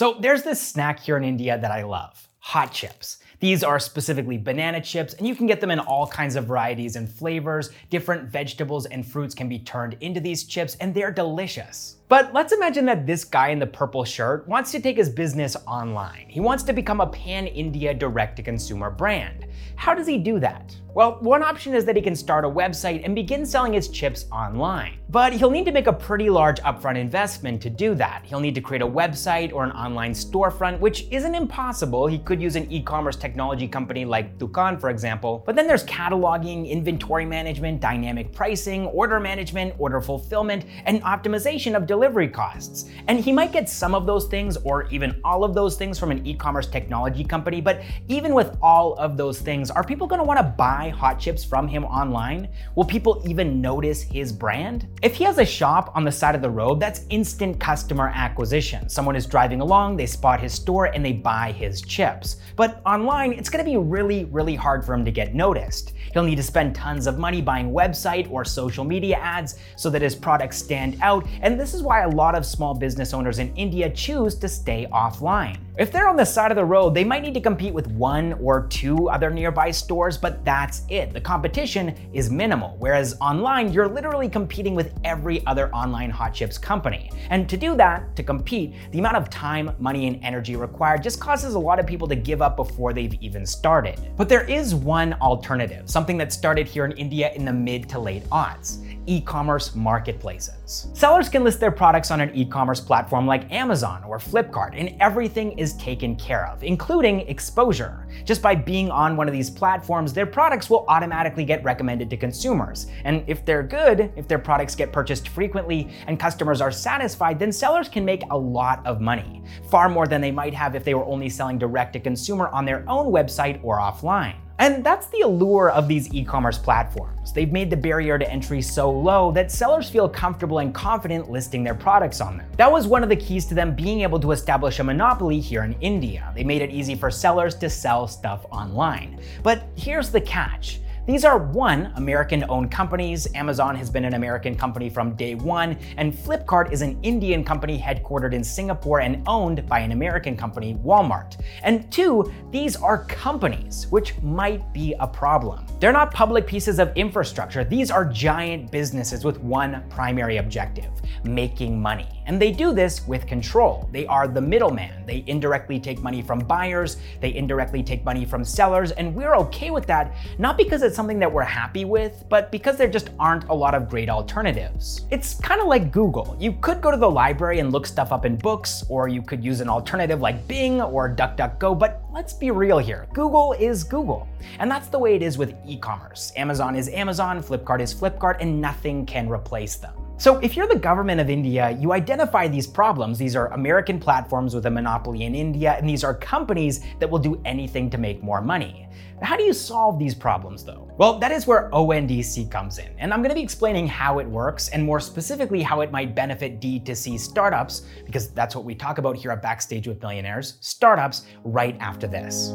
So there's this snack here in India that I love hot chips. These are specifically banana chips, and you can get them in all kinds of varieties and flavors. Different vegetables and fruits can be turned into these chips, and they're delicious. But let's imagine that this guy in the purple shirt wants to take his business online. He wants to become a pan India direct to consumer brand. How does he do that? Well, one option is that he can start a website and begin selling his chips online. But he'll need to make a pretty large upfront investment to do that. He'll need to create a website or an online storefront, which isn't impossible. He could use an e commerce technology company like Dukaan, for example. But then there's cataloging, inventory management, dynamic pricing, order management, order fulfillment, and optimization of delivery costs. And he might get some of those things or even all of those things from an e commerce technology company. But even with all of those things, are people gonna wanna buy hot chips from him online? Will people even notice his brand? If he has a shop on the side of the road, that's instant customer acquisition. Someone is driving along, they spot his store, and they buy his chips. But online, it's gonna be really, really hard for him to get noticed. He'll need to spend tons of money buying website or social media ads so that his products stand out, and this is why a lot of small business owners in India choose to stay offline. If they're on the side of the road, they might need to compete with one or two other nearby stores, but that's it. The competition is minimal, whereas online, you're literally competing with every other online hot chips company. And to do that, to compete, the amount of time, money, and energy required just causes a lot of people to give up before they've even started. But there is one alternative, something that started here in India in the mid to late aughts e-commerce marketplaces. Sellers can list their products on an e-commerce platform like Amazon or Flipkart, and everything is taken care of, including exposure. Just by being on one of these platforms, their products will automatically get recommended to consumers. And if they're good, if their products get purchased frequently and customers are satisfied, then sellers can make a lot of money, far more than they might have if they were only selling direct to consumer on their own website or offline. And that's the allure of these e commerce platforms. They've made the barrier to entry so low that sellers feel comfortable and confident listing their products on them. That was one of the keys to them being able to establish a monopoly here in India. They made it easy for sellers to sell stuff online. But here's the catch these are one, American owned companies. Amazon has been an American company from day one, and Flipkart is an Indian company headquartered in Singapore and owned by an American company, Walmart. And two, these are companies, which might be a problem. They're not public pieces of infrastructure, these are giant businesses with one primary objective making money. And they do this with control. They are the middleman. They indirectly take money from buyers, they indirectly take money from sellers, and we're okay with that, not because it's something that we're happy with, but because there just aren't a lot of great alternatives. It's kind of like Google. You could go to the library and look stuff up in books, or you could use an alternative like Bing or DuckDuckGo, but let's be real here. Google is Google. And that's the way it is with e commerce. Amazon is Amazon, Flipkart is Flipkart, and nothing can replace them. So, if you're the government of India, you identify these problems. These are American platforms with a monopoly in India, and these are companies that will do anything to make more money. How do you solve these problems, though? Well, that is where ONDC comes in, and I'm going to be explaining how it works, and more specifically, how it might benefit D2C startups, because that's what we talk about here at Backstage with Millionaires startups, right after this.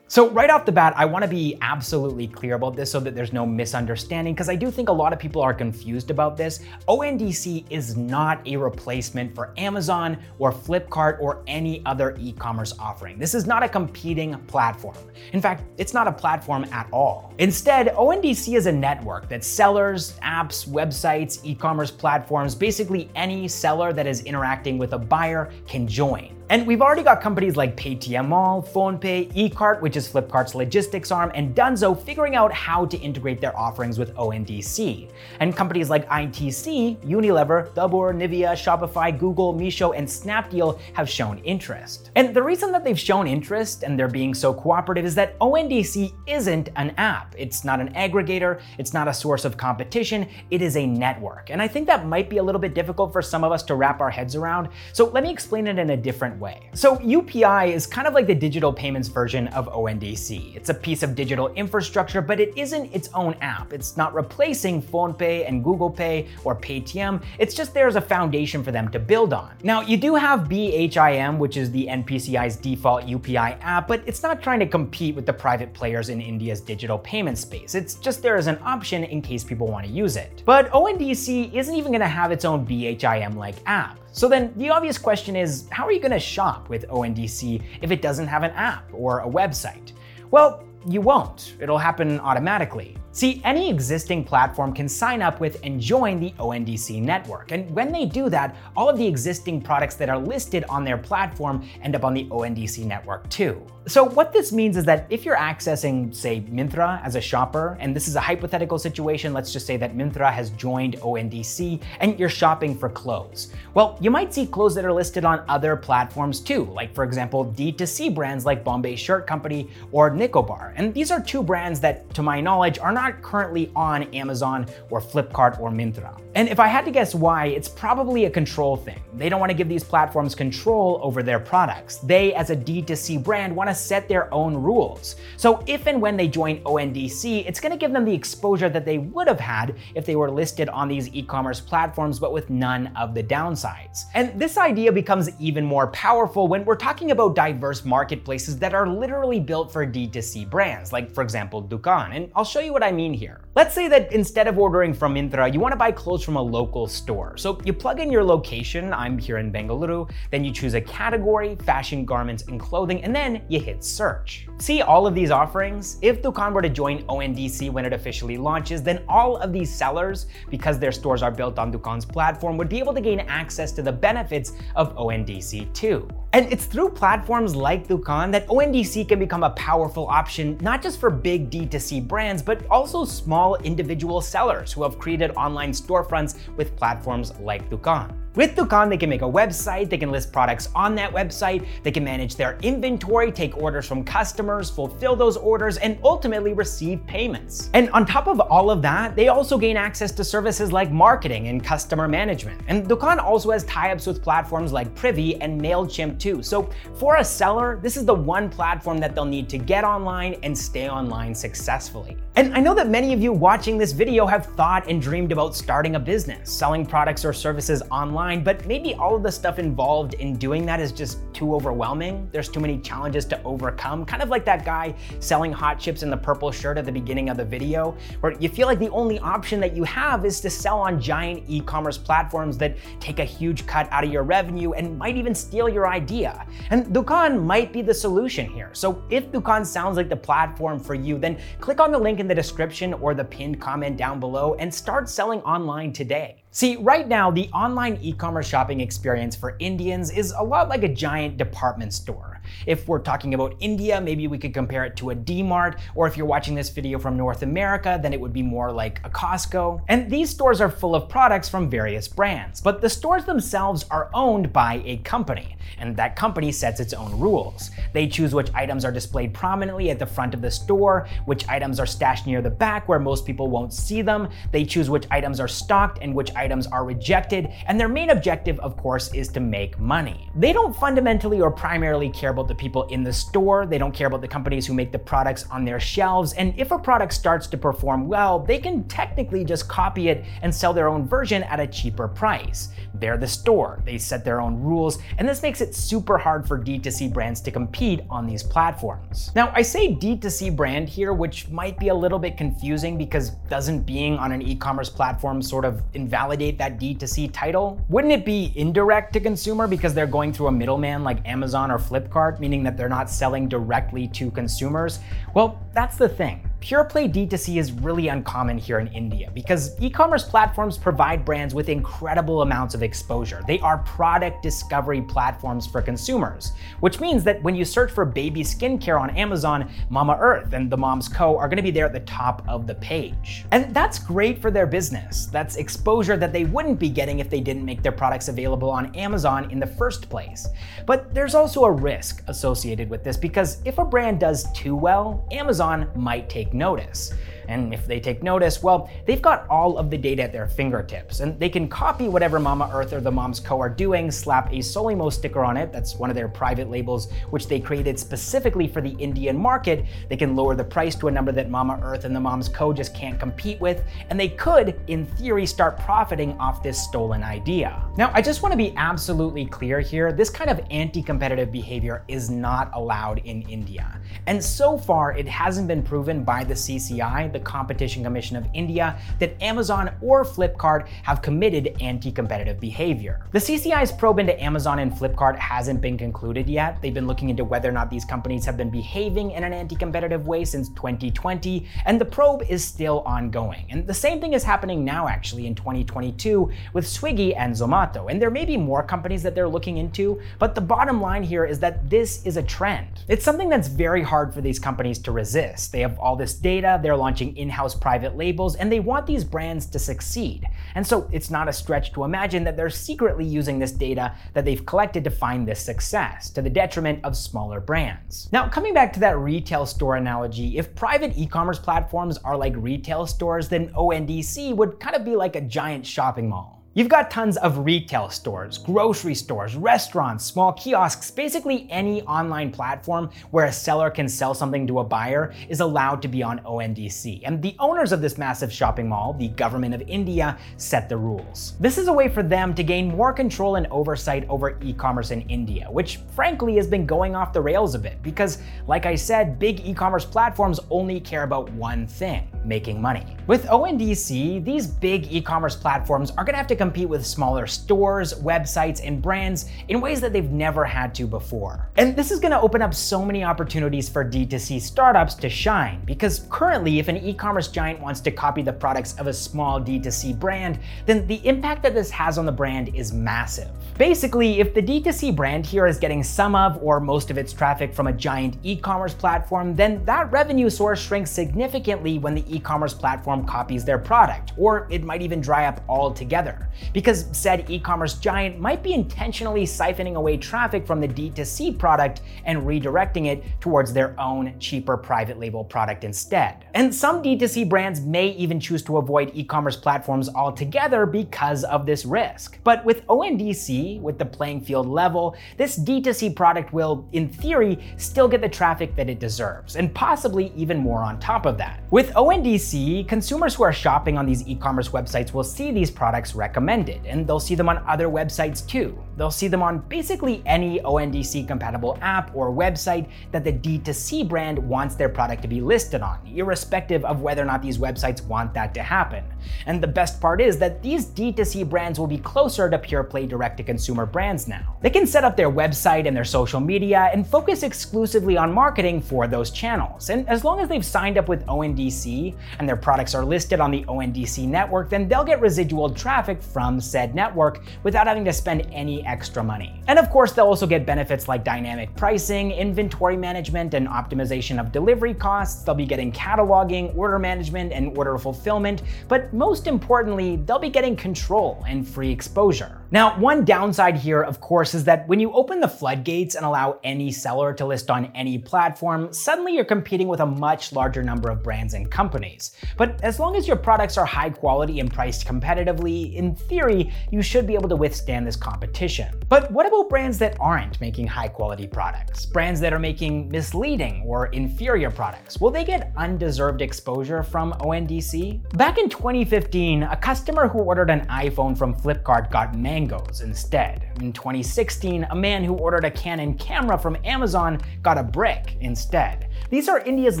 So, right off the bat, I want to be absolutely clear about this so that there's no misunderstanding, because I do think a lot of people are confused about this. ONDC is not a replacement for Amazon or Flipkart or any other e commerce offering. This is not a competing platform. In fact, it's not a platform at all. Instead, ONDC is a network that sellers, apps, websites, e commerce platforms, basically any seller that is interacting with a buyer can join. And we've already got companies like Paytm Mall, PhonePe, Ekart, which is Flipkart's logistics arm, and Dunzo figuring out how to integrate their offerings with ONDC. And companies like ITC, Unilever, Dabur, Nivea, Shopify, Google, Meesho, and Snapdeal have shown interest. And the reason that they've shown interest and they're being so cooperative is that ONDC isn't an app. It's not an aggregator, it's not a source of competition, it is a network. And I think that might be a little bit difficult for some of us to wrap our heads around. So let me explain it in a different way. So UPI is kind of like the digital payments version of ONDC. It's a piece of digital infrastructure, but it isn't its own app. It's not replacing PhonePe and Google Pay or Paytm. It's just there as a foundation for them to build on. Now, you do have BHIM, which is the NPCI's default UPI app, but it's not trying to compete with the private players in India's digital payment space. It's just there as an option in case people want to use it. But ONDC isn't even going to have its own BHIM like app. So then the obvious question is how are you going to shop with ONDC if it doesn't have an app or a website? Well, you won't. It'll happen automatically. See, any existing platform can sign up with and join the ONDC network. And when they do that, all of the existing products that are listed on their platform end up on the ONDC network too. So, what this means is that if you're accessing, say, Myntra as a shopper, and this is a hypothetical situation, let's just say that Myntra has joined ONDC and you're shopping for clothes. Well, you might see clothes that are listed on other platforms too, like, for example, D2C brands like Bombay Shirt Company or Nicobar. And these are two brands that, to my knowledge, are not currently on Amazon or Flipkart or Myntra. And if I had to guess why, it's probably a control thing. They don't want to give these platforms control over their products. They, as a D2C brand, want to set their own rules. So if and when they join ONDC, it's going to give them the exposure that they would have had if they were listed on these e-commerce platforms, but with none of the downsides. And this idea becomes even more powerful when we're talking about diverse marketplaces that are literally built for D2C brands, like for example, Dukaan. And I'll show you what I mean here. Let's say that instead of ordering from Myntra, you want to buy clothes from a local store. So you plug in your location, I'm here in Bengaluru, then you choose a category, fashion, garments, and clothing, and then you hit search. See all of these offerings? If Dukaan were to join ONDC when it officially launches, then all of these sellers, because their stores are built on Dukaan's platform, would be able to gain access to the benefits of ONDC too. And it's through platforms like Dukaan that ONDC can become a powerful option, not just for big D2C brands, but also small individual sellers who have created online storefronts with platforms like Dukaan. With Dukaan, they can make a website, they can list products on that website, they can manage their inventory, take orders from customers, fulfill those orders, and ultimately receive payments. And on top of all of that, they also gain access to services like marketing and customer management. And Dukaan also has tie-ups with platforms like Privy and MailChimp too. So for a seller, this is the one platform that they'll need to get online and stay online successfully. And I know that many of you watching this video have thought and dreamed about starting a business, selling products or services online, but maybe all of the stuff involved in doing that is just too overwhelming. There's too many challenges to overcome, kind of like that guy selling hot chips in the purple shirt at the beginning of the video, where you feel like the only option that you have is to sell on giant e-commerce platforms that take a huge cut out of your revenue and might even steal your idea. And Dukaan might be the solution here. So if Dukaan sounds like the platform for you, then click on the link in the description or the pinned comment down below and start selling online today. See, right now, the online e commerce shopping experience for Indians is a lot like a giant department store. If we're talking about India, maybe we could compare it to a D-Mart, or if you're watching this video from North America, then it would be more like a Costco. And these stores are full of products from various brands, but the stores themselves are owned by a company, and that company sets its own rules. They choose which items are displayed prominently at the front of the store, which items are stashed near the back where most people won't see them. They choose which items are stocked and which items are rejected, and their main objective, of course, is to make money. They don't fundamentally or primarily care about the people in the store, they don't care about the companies who make the products on their shelves, and if a product starts to perform well, they can technically just copy it and sell their own version at a cheaper price. They're the store, they set their own rules, and this makes it super hard for D2C brands to compete on these platforms. Now, I say D2C brand here, which might be a little bit confusing because doesn't being on an e commerce platform sort of invalidate that D2C title? Wouldn't it be indirect to consumer because they're going through a middleman like Amazon or Flipkart, meaning that they're not selling directly to consumers? Well, that's the thing. Pure play D2C is really uncommon here in India because e commerce platforms provide brands with incredible amounts of exposure. They are product discovery platforms for consumers, which means that when you search for baby skincare on Amazon, Mamaearth and the Moms Co. are going to be there at the top of the page. And that's great for their business. That's exposure that they wouldn't be getting if they didn't make their products available on Amazon in the first place. But there's also a risk associated with this because if a brand does too well, Amazon might take notice. And if they take notice, well, they've got all of the data at their fingertips, and they can copy whatever Mamaearth or the Moms Co. are doing, slap a Solimo sticker on it, that's one of their private labels, which they created specifically for the Indian market. They can lower the price to a number that Mamaearth and the Moms Co. just can't compete with, and they could, in theory, start profiting off this stolen idea. Now, I just want to be absolutely clear here this kind of anti competitive behavior is not allowed in India. And so far, it hasn't been proven by the CCI, the Competition Commission of India, that Amazon or Flipkart have committed anti competitive behavior. The CCI's probe into Amazon and Flipkart hasn't been concluded yet. They've been looking into whether or not these companies have been behaving in an anti competitive way since 2020, and the probe is still ongoing. And the same thing is happening now, actually, in 2022 with Swiggy and Zomato. And there may be more companies that they're looking into, but the bottom line here is that this is a trend. It's something that's very hard for these companies to resist. They have all this data, they're launching in house private labels, and they want these brands to succeed. And so it's not a stretch to imagine that they're secretly using this data that they've collected to find this success, to the detriment of smaller brands. Now, coming back to that retail store analogy, if private e commerce platforms are like retail stores, then ONDC would kind of be like a giant shopping mall. You've got tons of retail stores, grocery stores, restaurants, small kiosks, basically any online platform where a seller can sell something to a buyer is allowed to be on ONDC. And the owners of this massive shopping mall, the government of India, set the rules. This is a way for them to gain more control and oversight over e commerce in India, which frankly has been going off the rails a bit because, like I said, big e commerce platforms only care about one thing making money. With ONDC, these big e commerce platforms are going to have to compete with smaller stores, websites, and brands in ways that they've never had to before. And this is going to open up so many opportunities for D2C startups to shine because currently, if an e commerce giant wants to copy the products of a small D2C brand, then the impact that this has on the brand is massive. Basically, if the D2C brand here is getting some of or most of its traffic from a giant e commerce platform, then that revenue source shrinks significantly when the e-commerce platform copies their product, or it might even dry up altogether, because said e-commerce giant might be intentionally siphoning away traffic from the D2C product and redirecting it towards their own cheaper private label product instead. And some D2C brands may even choose to avoid e-commerce platforms altogether because of this risk. But with ONDC, with the playing field level, this D2C product will, in theory, still get the traffic that it deserves, and possibly even more on top of that. With ONDC, consumers who are shopping on these e commerce websites will see these products recommended, and they'll see them on other websites too. They'll see them on basically any ONDC compatible app or website that the D2C brand wants their product to be listed on, irrespective of whether or not these websites want that to happen. And the best part is that these D2C brands will be closer to pure play direct to consumer brands now. They can set up their website and their social media and focus exclusively on marketing for those channels. And as long as they've signed up with ONDC, and their products are listed on the ONDC network, then they'll get residual traffic from said network without having to spend any extra money. And of course, they'll also get benefits like dynamic pricing, inventory management, and optimization of delivery costs. They'll be getting cataloging, order management, and order fulfillment. But most importantly, they'll be getting control and free exposure. Now, one downside here, of course, is that when you open the floodgates and allow any seller to list on any platform, suddenly you're competing with a much larger number of brands and companies. But as long as your products are high quality and priced competitively, in theory, you should be able to withstand this competition. But what about brands that aren't making high quality products? Brands that are making misleading or inferior products? Will they get undeserved exposure from ONDC? Back in 2015, a customer who ordered an iPhone from Flipkart got manged mangoes instead. In 2016, a man who ordered a Canon camera from Amazon got a brick instead. These are India's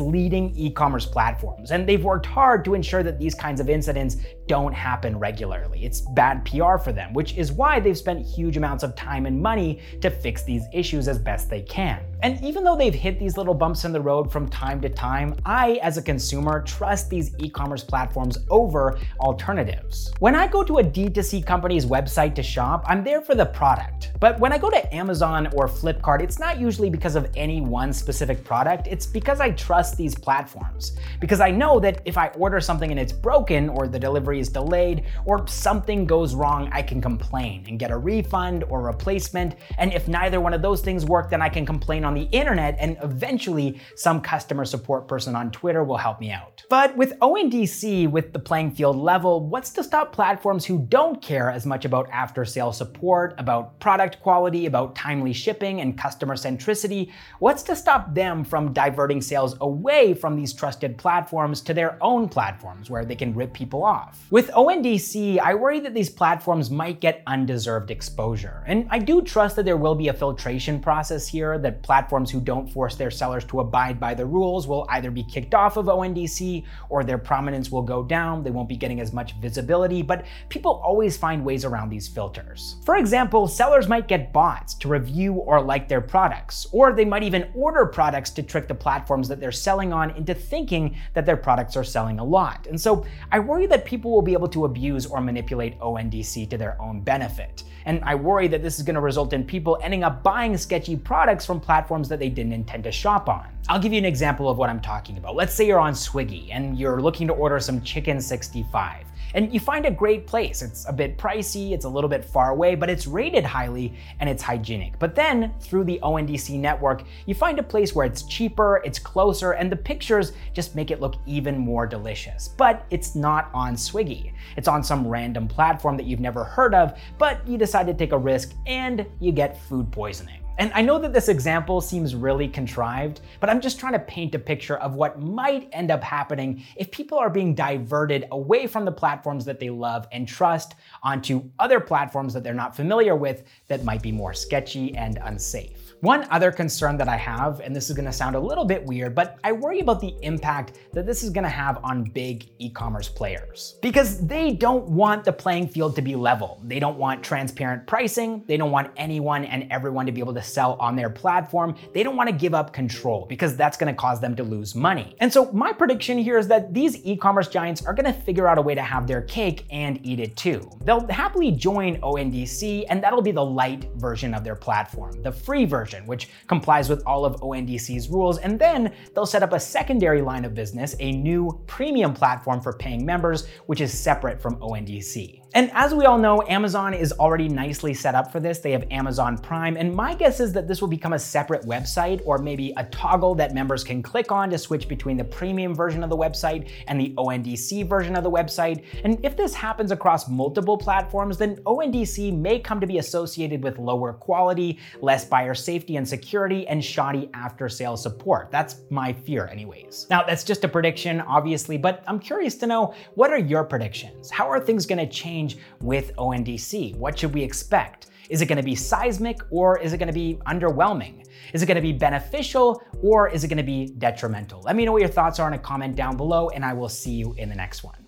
leading e commerce platforms, and they've worked hard to ensure that these kinds of incidents don't happen regularly. It's bad PR for them, which is why they've spent huge amounts of time and money to fix these issues as best they can. And even though they've hit these little bumps in the road from time to time, I, as a consumer, trust these e commerce platforms over alternatives. When I go to a D2C company's website to shop, I'm there for the product. But when I go to Amazon or Flipkart, it's not usually because of any one specific product, it's because I trust these platforms. Because I know that if I order something and it's broken or the delivery is delayed or something goes wrong, I can complain and get a refund or replacement. And if neither one of those things work, then I can complain on the internet and eventually some customer support person on Twitter will help me out. But with ONDC, with the playing field level, what's to stop platforms who don't care as much about after sale support, about product quality, about timely shipping and customer centricity? What's to stop them from diverting sales away from these trusted platforms to their own platforms where they can rip people off? With ONDC, I worry that these platforms might get undeserved exposure. And I do trust that there will be a filtration process here, that platforms who don't force their sellers to abide by the rules will either be kicked off of ONDC or their prominence will go down. They won't be getting as much visibility, but people always find ways around these filters. For example, sellers might get bots to review or like their products, or they might even order products to trick the platforms that they're selling on into thinking that their products are selling a lot. And so I worry that people be able to abuse or manipulate ONDC to their own benefit. And I worry that this is going to result in people ending up buying sketchy products from platforms that they didn't intend to shop on. I'll give you an example of what I'm talking about. Let's say you're on Swiggy and you're looking to order some chicken 65 and you find a great place. It's a bit pricey, it's a little bit far away, but it's rated highly and it's hygienic. But then through the ONDC network, you find a place where it's cheaper, it's closer, and the pictures just make it look even more delicious. But it's not on Swiggy. It's on some random platform that you've never heard of, but you decide to take a risk and you get food poisoning. And I know that this example seems really contrived, but I'm just trying to paint a picture of what might end up happening if people are being diverted away from the platforms that they love and trust onto other platforms that they're not familiar with that might be more sketchy and unsafe. One other concern that I have, and this is gonna sound a little bit weird, but I worry about the impact that this is gonna have on big e-commerce players. Because they don't want the playing field to be level. They don't want transparent pricing. They don't want anyone and everyone to be able to sell on their platform. They don't wanna give up control because that's gonna cause them to lose money. And so my prediction here is that these e-commerce giants are gonna figure out a way to have their cake and eat it too. They'll happily join ONDC and that'll be the light version of their platform, the free version version, which complies with all of ONDC's rules, and then they'll set up a secondary line of business, a new premium platform for paying members, which is separate from ONDC. And as we all know, Amazon is already nicely set up for this. They have Amazon Prime, and my guess is that this will become a separate website or maybe a toggle that members can click on to switch between the premium version of the website and the ONDC version of the website. And if this happens across multiple platforms, then ONDC may come to be associated with lower quality, less buyer safety and security, and shoddy after sales support. That's my fear, anyways. Now, that's just a prediction, obviously, but I'm curious to know what are your predictions? How are things gonna change? Change with ONDC? What should we expect? Is it gonna be seismic or is it gonna be underwhelming? Is it gonna be beneficial or is it gonna be detrimental? Let me know what your thoughts are in a comment down below and I will see you in the next one.